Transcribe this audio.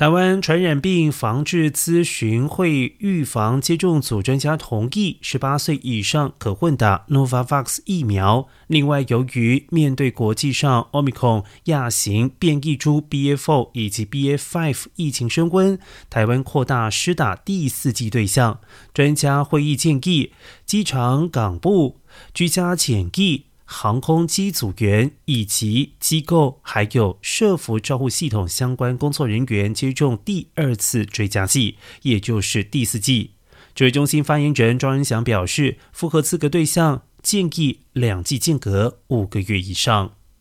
台湾传染病防治咨询会预防接种组专家同意，十八岁以上可混打 Novavax 疫苗。另外，由于面对国际上 Omicron 亚型变异株 BA.4 以及 BA.5 疫情升温，台湾扩大施打第四季对象。专家会议建议，机场港部居家检疫。航空机组员以及机构，还有社服照护系统相关工作人员接种第二次追加剂，也就是第四剂。指挥中心发言人庄仁祥表示，符合资格对象建议两剂间隔五个月以上。